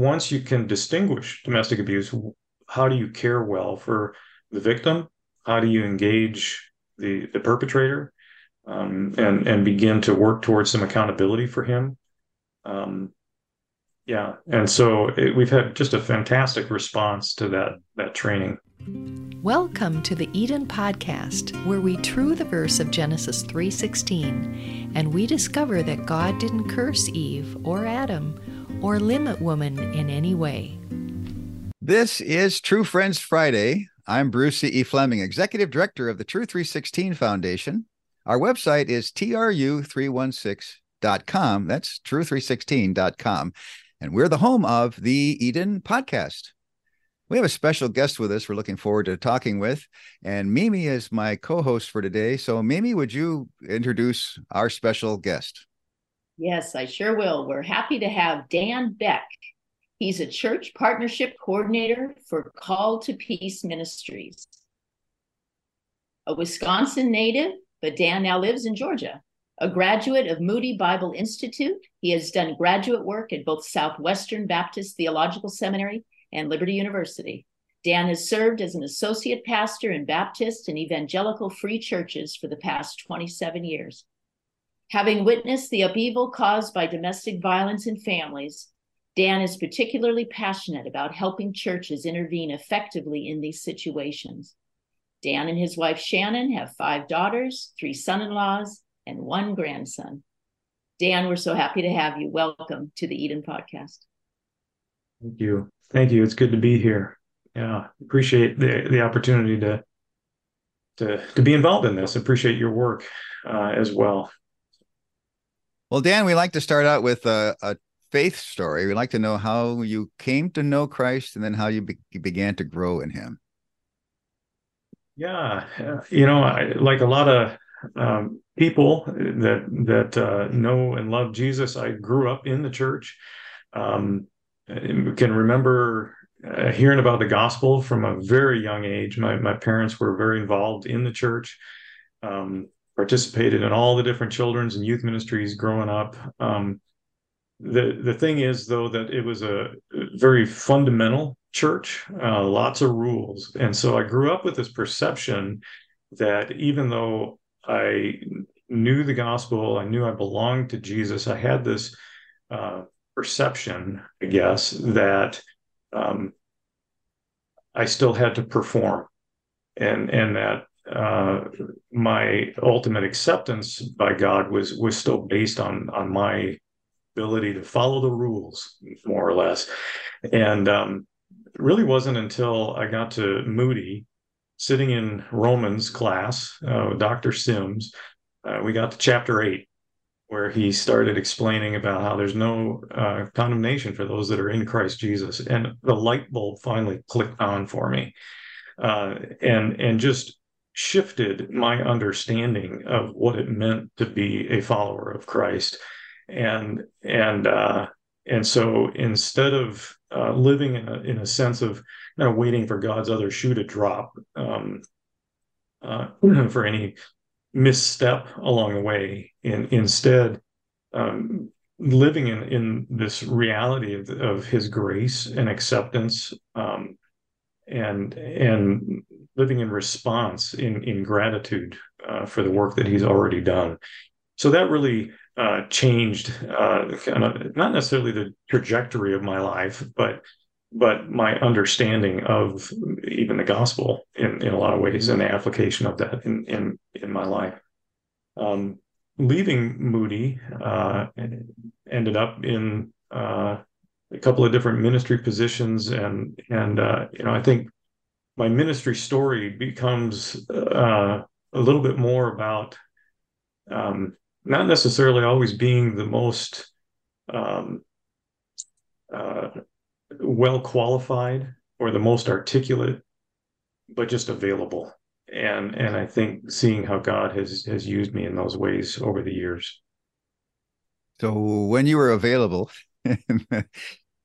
once you can distinguish domestic abuse, how do you care well for the victim? How do you engage the the perpetrator, um, and and begin to work towards some accountability for him? Um, yeah, and so it, we've had just a fantastic response to that that training. Welcome to the Eden podcast, where we true the verse of Genesis 3:16, and we discover that God didn't curse Eve or Adam or limit woman in any way. This is Tru Friends Friday. I'm Bruce C. E. Fleming, Executive Director of the Tru316 Foundation. Our website is tru316.com. That's tru316.com. And we're the home of the Eden podcast. We have a special guest with us we're looking forward to talking with. And Mimi is my co host for today. So, Mimi, would you introduce our special guest? Yes, I sure will. We're happy to have Dan Boeck. He's a church partnership coordinator for Called to Peace Ministries. A Wisconsin native, but Dan now lives in Georgia. A graduate of Moody Bible Institute, he has done graduate work at both Southwestern Baptist Theological Seminary and Liberty University. Dan has served as an associate pastor in Baptist and evangelical free churches for the past 27 years. Having witnessed the upheaval caused by domestic violence in families, Dan is particularly passionate about helping churches intervene effectively in these situations. Dan and his wife Shannon have five daughters, three son in laws, and one grandson. Dan, we're so happy to have you. Welcome to the Eden Podcast. Thank you. Thank you. It's good to be here. Yeah, appreciate the the opportunity to to to be involved in this. Appreciate your work uh, as well. Well, Dan, we like to start out with a, a faith story. We like to know how you came to know Christ and then how you, be- began to grow in Him. Yeah, you know, I, like a lot of um, people that that uh, know and love Jesus, I grew up in the church. Um, can remember uh, hearing about the gospel from a very young age. My my parents were very involved in the church, um, participated in all the different children's and youth ministries growing up. Um, the the thing is though that it was a very fundamental church, uh, lots of rules, and so I grew up with this perception that even though I knew the gospel, I knew I belonged to Jesus, I had this. Uh, perception, I guess, that um, I still had to perform, and and that uh, my ultimate acceptance by God was was still based on on my ability to follow the rules, more or less, and um, really wasn't until I got to Moody, sitting in Romans class uh, Dr. Sims, uh, we got to chapter eight, where he started explaining about how there's no uh, condemnation for those that are in Christ Jesus, and the light bulb finally clicked on for me, uh, and and just shifted my understanding of what it meant to be a follower of Christ, and and uh, and so instead of uh, living in a in a sense of you know, waiting for God's other shoe to drop. Um, uh, for any misstep along the way and instead um, living in, in this reality of, of his grace and acceptance um, and and living in response in in gratitude uh, for the work that he's already done so that really uh, changed uh, kind of not necessarily the trajectory of my life but but my understanding of even the gospel in, in a lot of ways and the application of that in in, in my life. Um, leaving Moody uh, ended up in uh, a couple of different ministry positions and and uh, you know I think my ministry story becomes uh, a little bit more about um, not necessarily always being the most um, uh, well qualified or the most articulate, but just available. And and I think seeing how God has has used me in those ways over the years. So when you were available,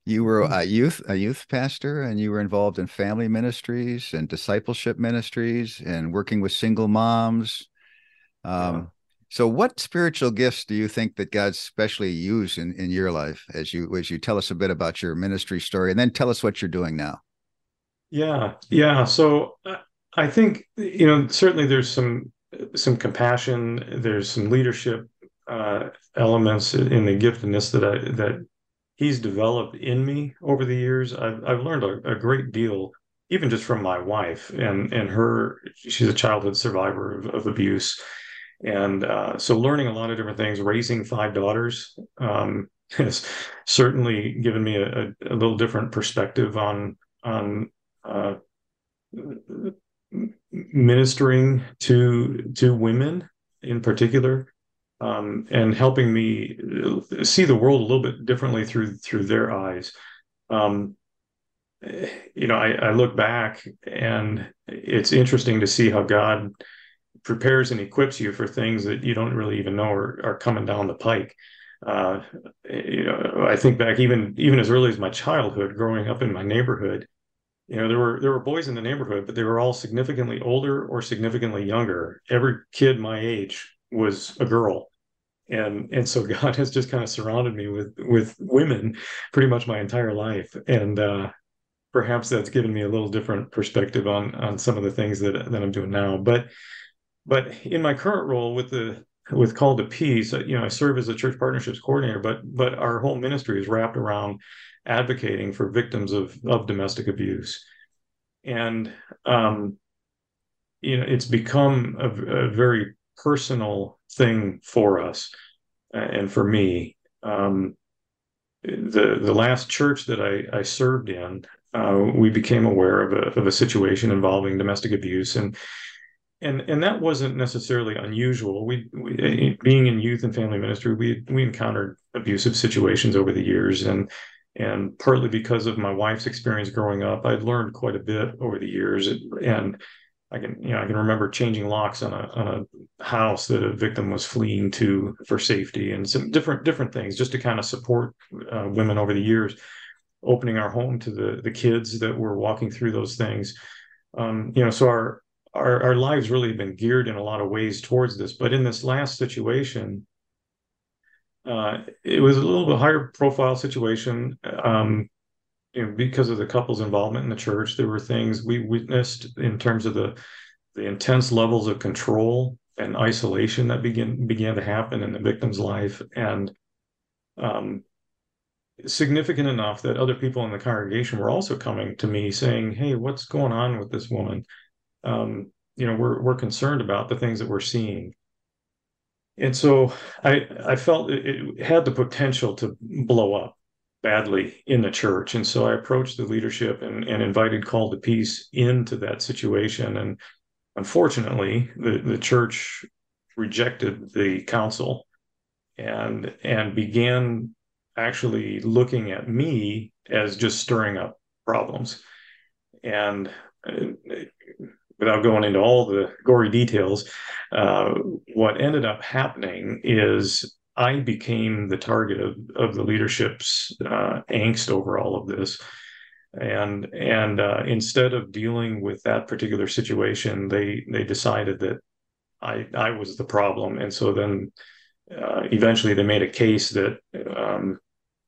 you were a youth a youth pastor and you were involved in family ministries and discipleship ministries and working with single moms. Um, yeah. So, what spiritual gifts do you think that God's specially used in, in your life as you as you tell us a bit about your ministry story, and then tell us what you're doing now? Yeah, yeah. So uh, I think you know certainly there's some some compassion, there's some leadership uh, elements in the giftedness that I that He's developed in me over the years. I've I've learned a, a great deal even just from my wife and and her she's a childhood survivor of, of abuse and uh, so learning a lot of different things raising five daughters um, has certainly given me a, a, little different perspective on on uh, ministering to to women in particular um, and helping me see the world a little bit differently through through their eyes um, you know I, I look back and it's interesting to see how god prepares and equips you for things that you don't really even know are, are coming down the pike. Uh, you know, I think back even even as early as my childhood, growing up in my neighborhood. You know, there were there were boys in the neighborhood, but they were all significantly older or significantly younger. Every kid my age was a girl, and and so God has just kind of surrounded me with with women pretty much my entire life, and uh, perhaps that's given me a little different perspective on on some of the things that that I'm doing now. But but in my current role with the with Called to Peace, uh, you know, I serve as a church partnerships coordinator, but but our whole ministry is wrapped around advocating for victims of of domestic abuse, and um, you know, it's become a, a very personal thing for us uh, and for me. Um, the the last church that I, I served in, uh, we became aware of a of a situation involving domestic abuse, and and and that wasn't necessarily unusual. We, we, being in youth and family ministry, we we encountered abusive situations over the years, and and partly because of my wife's experience growing up, I'd learned quite a bit over the years, and I can you know I can remember changing locks on a on a house that a victim was fleeing to for safety, and some different different things just to kind of support uh, women over the years, opening our home to the the kids that were walking through those things. Um, you know, so our our, our lives really have been geared in a lot of ways towards this. But in this last situation, uh, it was a little bit higher profile situation. Um, you know, because of the couple's involvement in the church, there were things we witnessed in terms of the the intense levels of control and isolation that began began to happen in the victim's life, and um, significant enough that other people in the congregation were also coming to me saying, "Hey, what's going on with this woman?" um, you know we're we're concerned about the things that we're seeing. And so i i felt it, it, had the potential to blow up badly in the church. And so i approached the leadership and, and invited Called to Peace into that situation. And unfortunately the, the church rejected the counsel and and began actually looking at me as just stirring up problems. And uh, without going into all the gory details, uh, what ended up happening is I became the target of, of the leadership's uh, angst over all of this. And and uh, instead of dealing with that particular situation, they they decided that I I was the problem, and so then uh, eventually they made a case that um,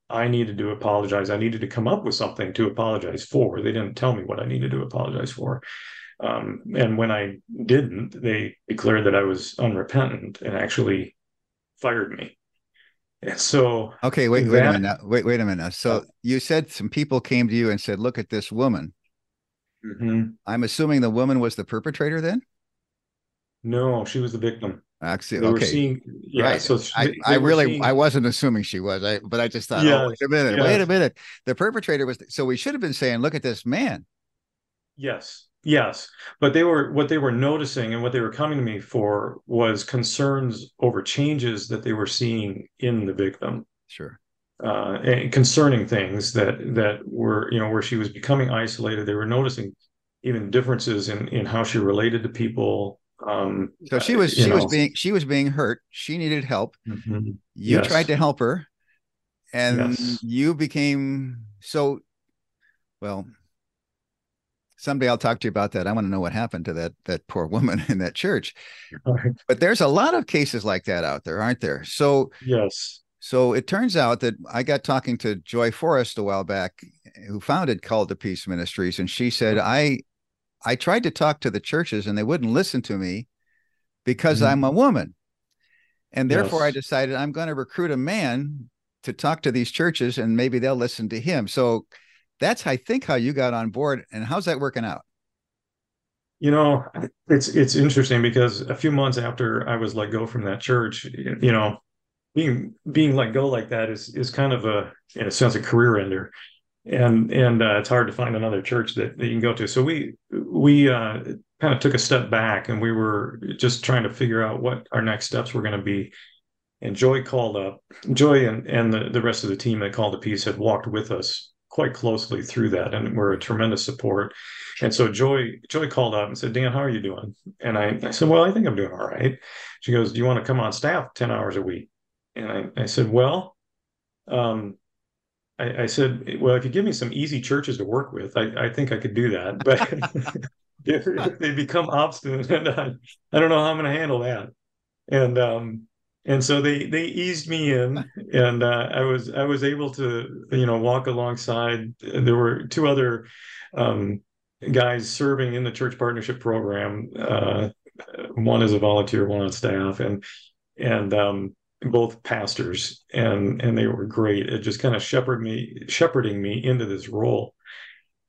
I needed to apologize. I needed to come up with something to apologize for. They didn't tell me what I needed to apologize for. Um, and when I didn't, they declared that I was unrepentant and actually fired me. And so, okay, wait, that, wait a minute. Wait, wait a minute. So you said some people came to you and said, "Look at this woman." Mm-hmm. I'm assuming the woman was the perpetrator then. No, she was the victim. Actually, they okay. Seeing, yeah, right. So I, I really, seeing... I wasn't assuming she was, I, but I just thought, yes, oh, wait a minute, yes. wait a minute. The perpetrator was, so we should have been saying, look at this man. Yes. Yes, but they were what they were noticing and what they were coming to me for was concerns over changes that they were seeing in the victim. Sure. Uh, and concerning things that that were you know where she was becoming isolated. They were noticing even differences in in how she related to people. Um, so she was she know. was being she was being hurt. She needed help. Mm-hmm. You yes. tried to help her, and yes. you became so. Well, someday I'll talk to you about that. I want to know what happened to that that poor woman in that church. But there's a lot of cases like that out there, aren't there? So yes. So it turns out that I got talking to Joy Forrest a while back, who founded Called to Peace Ministries, and she said, I I tried to talk to the churches and they wouldn't listen to me because mm-hmm. I'm a woman. And therefore yes. I decided I'm going to recruit a man to talk to these churches and maybe they'll listen to him. So that's I think how you got on board and how's that working out? You know, it's it's interesting because a few months after I was let go from that church, you know, being being let go like that is is kind of a in a sense a career ender. And and uh, it's hard to find another church that, that you can go to. So we we uh, kind of took a step back and we were just trying to figure out what our next steps were going to be. And joy called up joy and and the, the rest of the team that Called to Peace had walked with us quite closely through that and were a tremendous support and so joy joy called up and said dan how are you doing and i, I said well i think i'm doing all right she goes do you want to come on staff 10 hours a week and i, I said well um, I, I, said, well, if you give me some easy churches to work with, I, I think I could do that. But if, if, they become obstinate, I, I don't know how I'm going to handle that. And um, and so they they eased me in, and uh, I was I was able to you know walk alongside. There were two other um, guys serving in the church partnership program. Uh, one is a volunteer, one on staff, and and um, both pastors and and they were great it just kind of shepherded me shepherding me into this role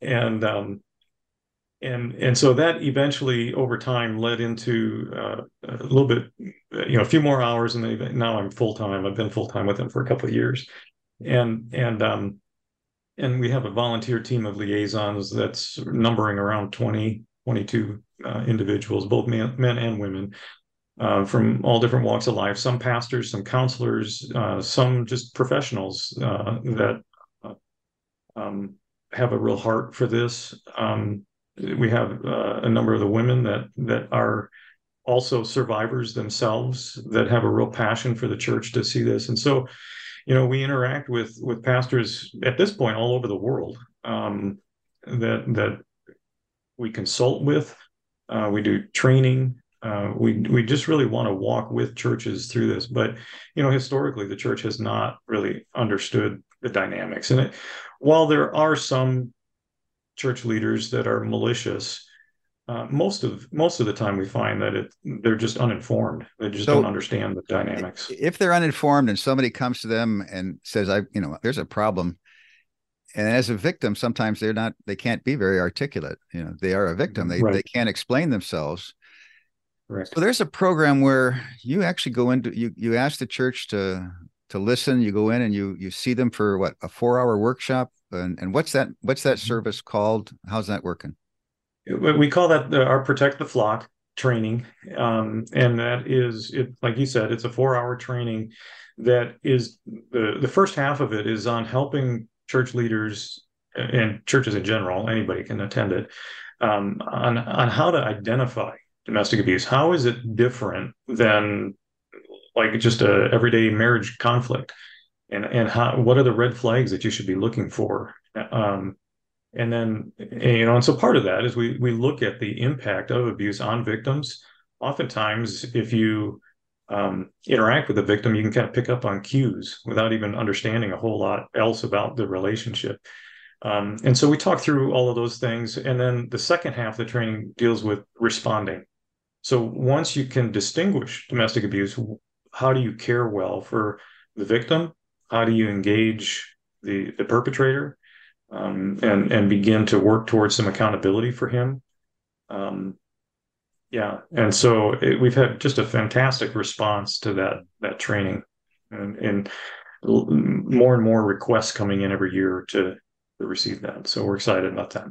and um and and so that eventually over time led into uh, a little bit you know a few more hours and now i'm full-time. I've been full-time with them for a couple of years. And and um and we have a volunteer team of liaisons that's numbering around 20 22 uh, individuals both men, men and women uh, from all different walks of life. Some pastors some counselors uh, some just professionals uh, that uh, um, have a real heart for this. Um, we have uh, a number of the women that that are also survivors themselves that have a real passion for the church to see this and so you know we interact with with pastors at this point all over the world um, that that we consult with uh, we do training uh, we we just really want to walk with churches through this, but you know, historically, the church has not really understood the dynamics. And it, while there are some church leaders that are malicious, uh, most of most of the time we find that it they're just uninformed. They just so don't understand the dynamics. If they're uninformed and somebody comes to them and says, "I, you know, there's a problem," and as a victim, sometimes they're not, they can't be very articulate. You know, they are a victim. They right. they can't explain themselves Correct. So there's a program where you actually go into you you ask the church to to listen. You go in and you you see them for what a four hour workshop. And and what's that what's that mm-hmm. service called? How's that working? We call that the, our protect the flock training, um, and that is it. Like you said, it's a four hour training that is the the first half of it is on helping church leaders and churches in general. Anybody can attend it um, on on how to identify domestic abuse how is it different than like just a everyday marriage conflict and and how what are the red flags that you should be looking for? Um, and then you know and so part of that is we we look at the impact of abuse on victims. Oftentimes if you um, interact with the victim you can kind of pick up on cues without even understanding a whole lot else about the relationship. Um, and so we talk through all of those things. And then the second half of the training deals with responding. So once you can distinguish domestic abuse, how do you care well for the victim? How do you engage the the perpetrator, um, and and begin to work towards some accountability for him? Um, yeah, and so it, we've had just a fantastic response to that that training, and, and more and more requests coming in every year to, to receive that. So we're excited about that.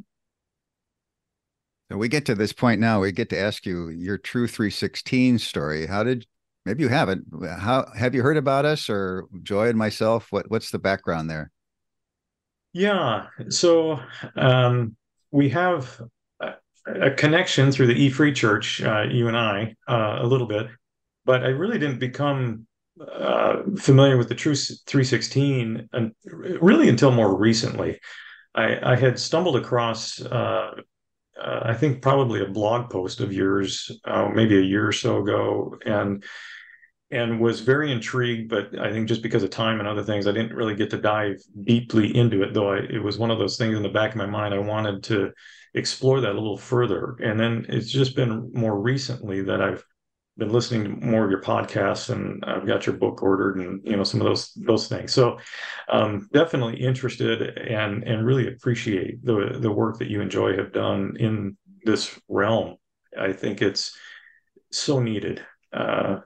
So we get to this point now. We get to ask you your Tru316 story. How did maybe you haven't? How have you heard about us or Joy and myself? What what's the background there? Yeah, so um, we have a, a, connection through the E Free Church, uh, you and I, uh, a little bit, but I really didn't become uh, familiar with the Tru316 and really until more recently. I, I had stumbled across uh, uh, I think probably a blog post of yours, uh, maybe a year or so ago, and and was very intrigued. But I think just because of time and other things, I didn't really get to dive deeply into it. Though I, it was one of those things in the back of my mind. I wanted to explore that a little further, and then it's just been more recently that I've been listening to more of your podcasts and I've got your book ordered and you know some of those those things. So um, definitely interested and and really appreciate the the work that you and Joy have done in this realm. I think it's so needed. Uh,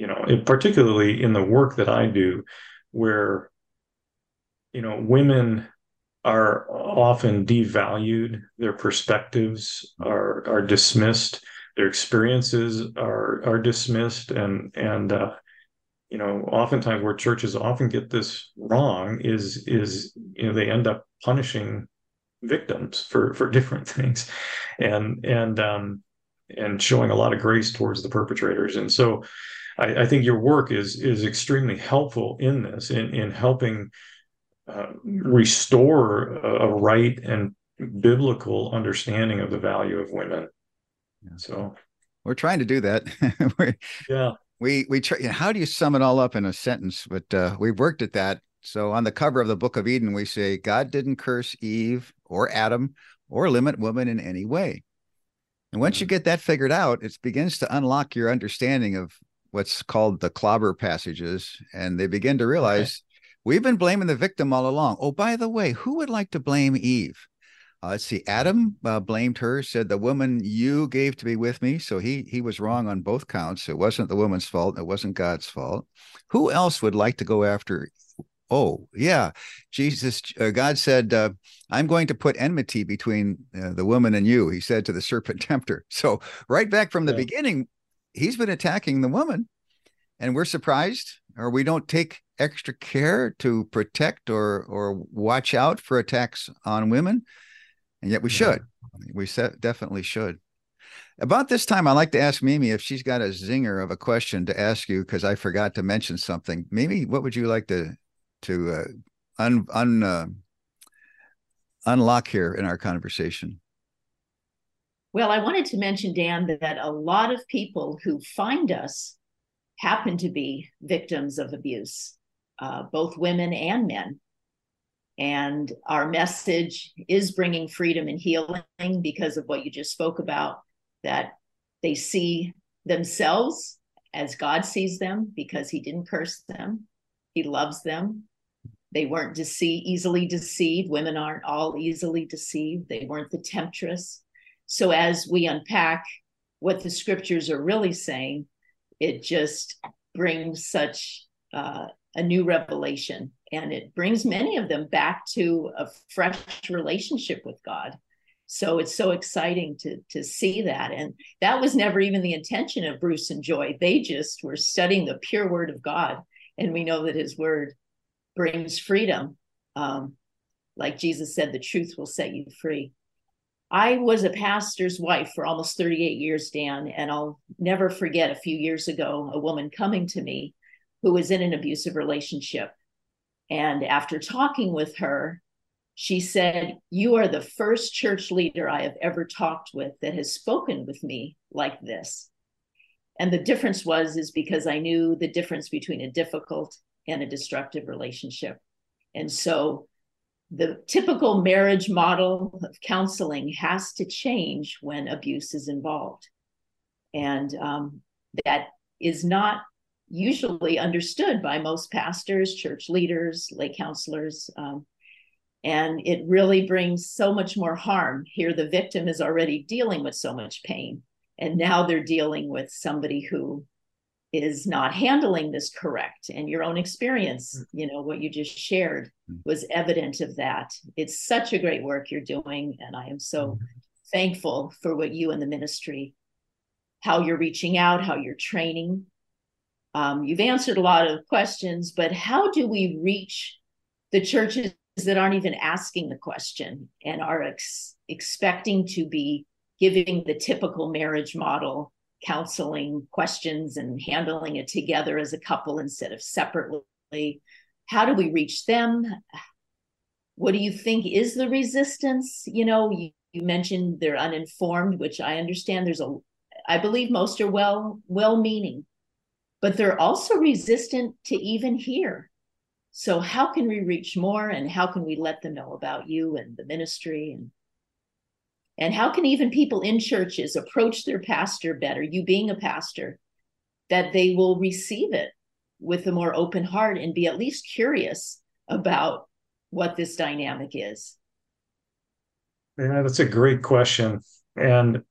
you know, it, particularly in the work that I do, where you know women are often devalued, their perspectives are are dismissed their experiences are are dismissed and and uh, you know oftentimes where churches often get this wrong is is you know they end up punishing victims for for different things and and um and showing a lot of grace towards the perpetrators. And so I, I think your work is is extremely helpful in this in in helping uh, restore a, a right and biblical understanding of the value of women yeah. So we're trying to do that. yeah. We we try. How do you sum it all up in a sentence? But uh, we've worked at that. So on the cover of the Book of Eden, we say God didn't curse Eve or Adam or limit woman in any way. And once you get that figured out, it begins to unlock your understanding of what's called the clobber passages, and they begin to realize okay. we've been blaming the victim all along. Oh, by the way, who would like to blame Eve? Uh, let's see. Adam uh, blamed her, said the woman you gave to be with me. So he he was wrong on both counts. It wasn't the woman's fault. It wasn't God's fault. Who else would like to go after? Oh yeah, Jesus. Uh, God said, uh, "I'm going to put enmity between uh, the woman and you." He said to the serpent tempter. So right back from the yeah. beginning, he's been attacking the woman, and we're surprised, or we don't take extra care to protect or or watch out for attacks on women and yet we yeah. should. We definitely should. About this time, I like to ask Mimi if she's got a zinger of a question to ask you because I forgot to mention something. Mimi, what would you like to to uh, un, un uh, unlock here in our conversation? Well, I wanted to mention, Dan, that a lot of people who find us happen to be victims of abuse, uh, both women and men. And our message is bringing freedom and healing because of what you just spoke about, that they see themselves as God sees them because he didn't curse them. He loves them. They weren't deceive, easily deceived. Women aren't all easily deceived. They weren't the temptress. So as we unpack what the scriptures are really saying, it just brings such uh, a new revelation. And it brings many of them back to a fresh relationship with god. So it's so exciting to to see that. And that was never even the intention of bruce and joy. They just were studying the pure word of god. And we know that his word brings freedom. Um, like jesus said the truth will set you free i was a pastor's wife for almost 38 years dan and i'll never forget a few years ago a woman coming to me who was in an abusive relationship. And after talking with her, she said, You are the first church leader I have ever talked with that has spoken with me like this. And the difference was, is because I knew the difference between a difficult and a destructive relationship. And so the typical marriage model of counseling has to change when abuse is involved. And um, that is not usually understood by most pastors, church leaders, lay counselors. Um, and it really brings so much more harm. Here, the victim is already dealing with so much pain. And now they're dealing with somebody who is not handling this correct. And your own experience, mm. you know, what you just shared mm. was evident of that. It's such a great work you're doing. And I am so mm-hmm. thankful for what you and the ministry, how you're reaching out, how you're training, um, you've answered a lot of questions, but how do we reach the churches that aren't even asking the question and are ex- expecting to be giving the typical marriage model counseling questions and handling it together as a couple instead of separately? How do we reach them? What do you think is the resistance? You know, you, you mentioned they're uninformed, which I understand. There's a, I believe most are well well meaning, but they're also resistant to even hear. So how can we reach more, and how can we let them know about you and the ministry and and how can even people in churches approach their pastor better? You being a pastor, that they will receive it with a more open heart and be at least curious about what this dynamic is. Yeah, that's a great question. And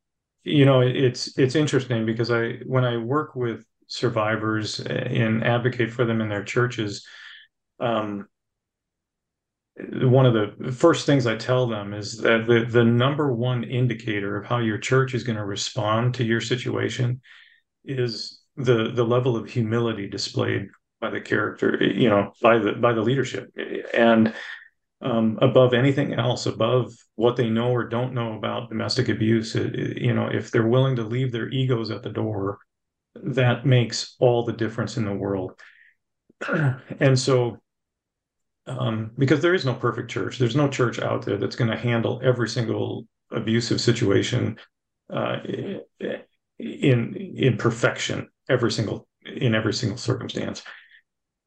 you know, it's it's interesting because I when I work with survivors and advocate for them in their churches, um, one of the first things I tell them is that the the number one indicator of how your church is going to respond to your situation is the the level of humility displayed by the character, you know, by the by the leadership. And um, above anything else, above what they know or don't know about domestic abuse. You know, if they're willing to leave their egos at the door, that makes all the difference in the world. and so, um, because there is no perfect church, there's no church out there that's going to handle every single abusive situation uh, in in perfection, every single in every single circumstance.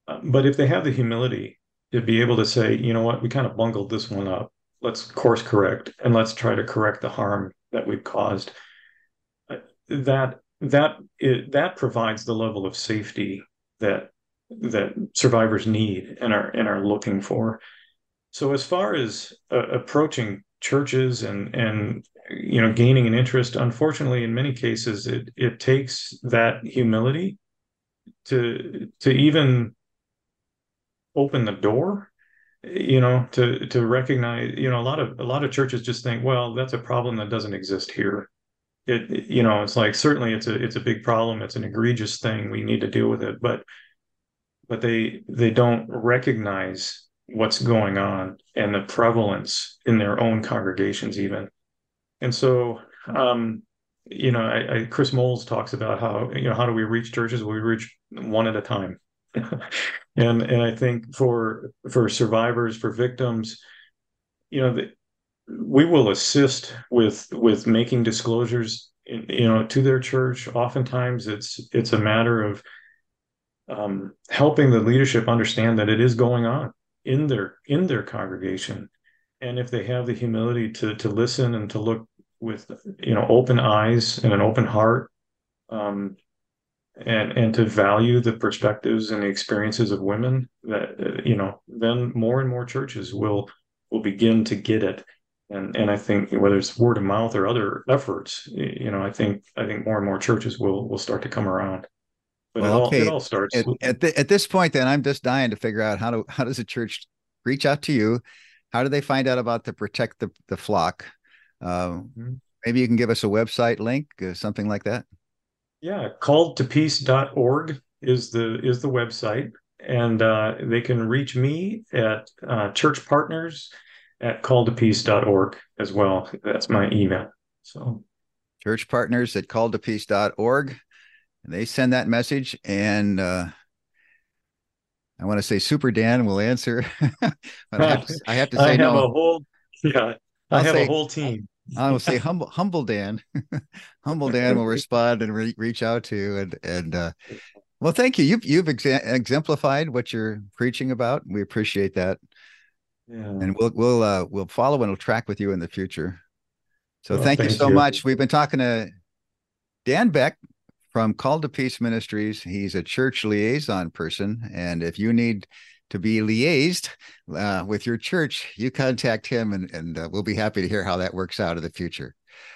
Uh, but if they have the humility to be able to say, you know what, we kind of bungled this one up. Let's course correct and let's try to correct the harm that we've caused. Uh, that that it, that provides the level of safety that that survivors need and are and are looking for. So as far as uh, approaching churches and and you know gaining an interest, unfortunately, in many cases, it it takes that humility to to even open the door you know to to recognize you know a lot of a lot of churches just think well that's a problem that doesn't exist here. It you know it's like certainly it's a it's a big problem. It's an egregious thing. We need to deal with it. But but they they don't recognize what's going on and the prevalence in their own congregations even. And so um you know I, I chris moles talks about how you know how do we reach churches? We reach one at a time. And and I think for for survivors, for victims, you know, the, we will assist with with making disclosures, you know, to their church. Oftentimes, it's it's a matter of um, helping the leadership understand that it is going on in their in their congregation, and if they have the humility to to listen and to look with you know open eyes and an open heart um, and and to value the perspectives and the experiences of women that uh, you know then more and more churches will will begin to get it. And and i think whether it's word of mouth or other efforts you know i think i think more and more churches will will start to come around but well, it, all, okay. it all starts at, at, the, at this point then i'm just dying to figure out how to how does a church reach out to you how do they find out about the protect the, the flock uh, mm-hmm. maybe you can give us a website link uh, something like that yeah, calledtopeace.org is the is the website, and uh, they can reach me at uh, church partners at calledtopeace.org as well. That's my email. So, church partners at calledtopeace.org. They send that message, and uh, I want to say Super Dan will answer. but I have to, I have to say I have no. a whole yeah. I I'll have say, a whole team. I will say humble, humble Dan, humble Dan will respond and re- reach out to you. And and uh, well, thank you. You've you've exemplified what you're preaching about. We appreciate that. Yeah. And we'll we'll uh, we'll follow and we'll track with you in the future. So well, thank, thank, you so you. much. We've been talking to Dan Boeck from Called to Peace Ministries. He's a church liaison person, and if you need to be liaised uh, with your church, you contact him and, and uh, we'll be happy to hear how that works out in the future.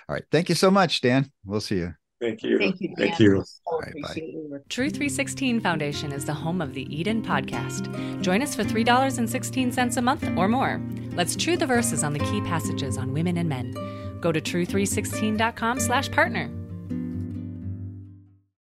All right. Thank you so much, Dan. We'll see you. Thank you. Thank you. Dan. Thank you. So right. Tru316 Foundation is the home of the Eden podcast. Join us for $3.16 a month or more. Let's chew the verses on the key passages on women and men. Go to tru316.com slash partner.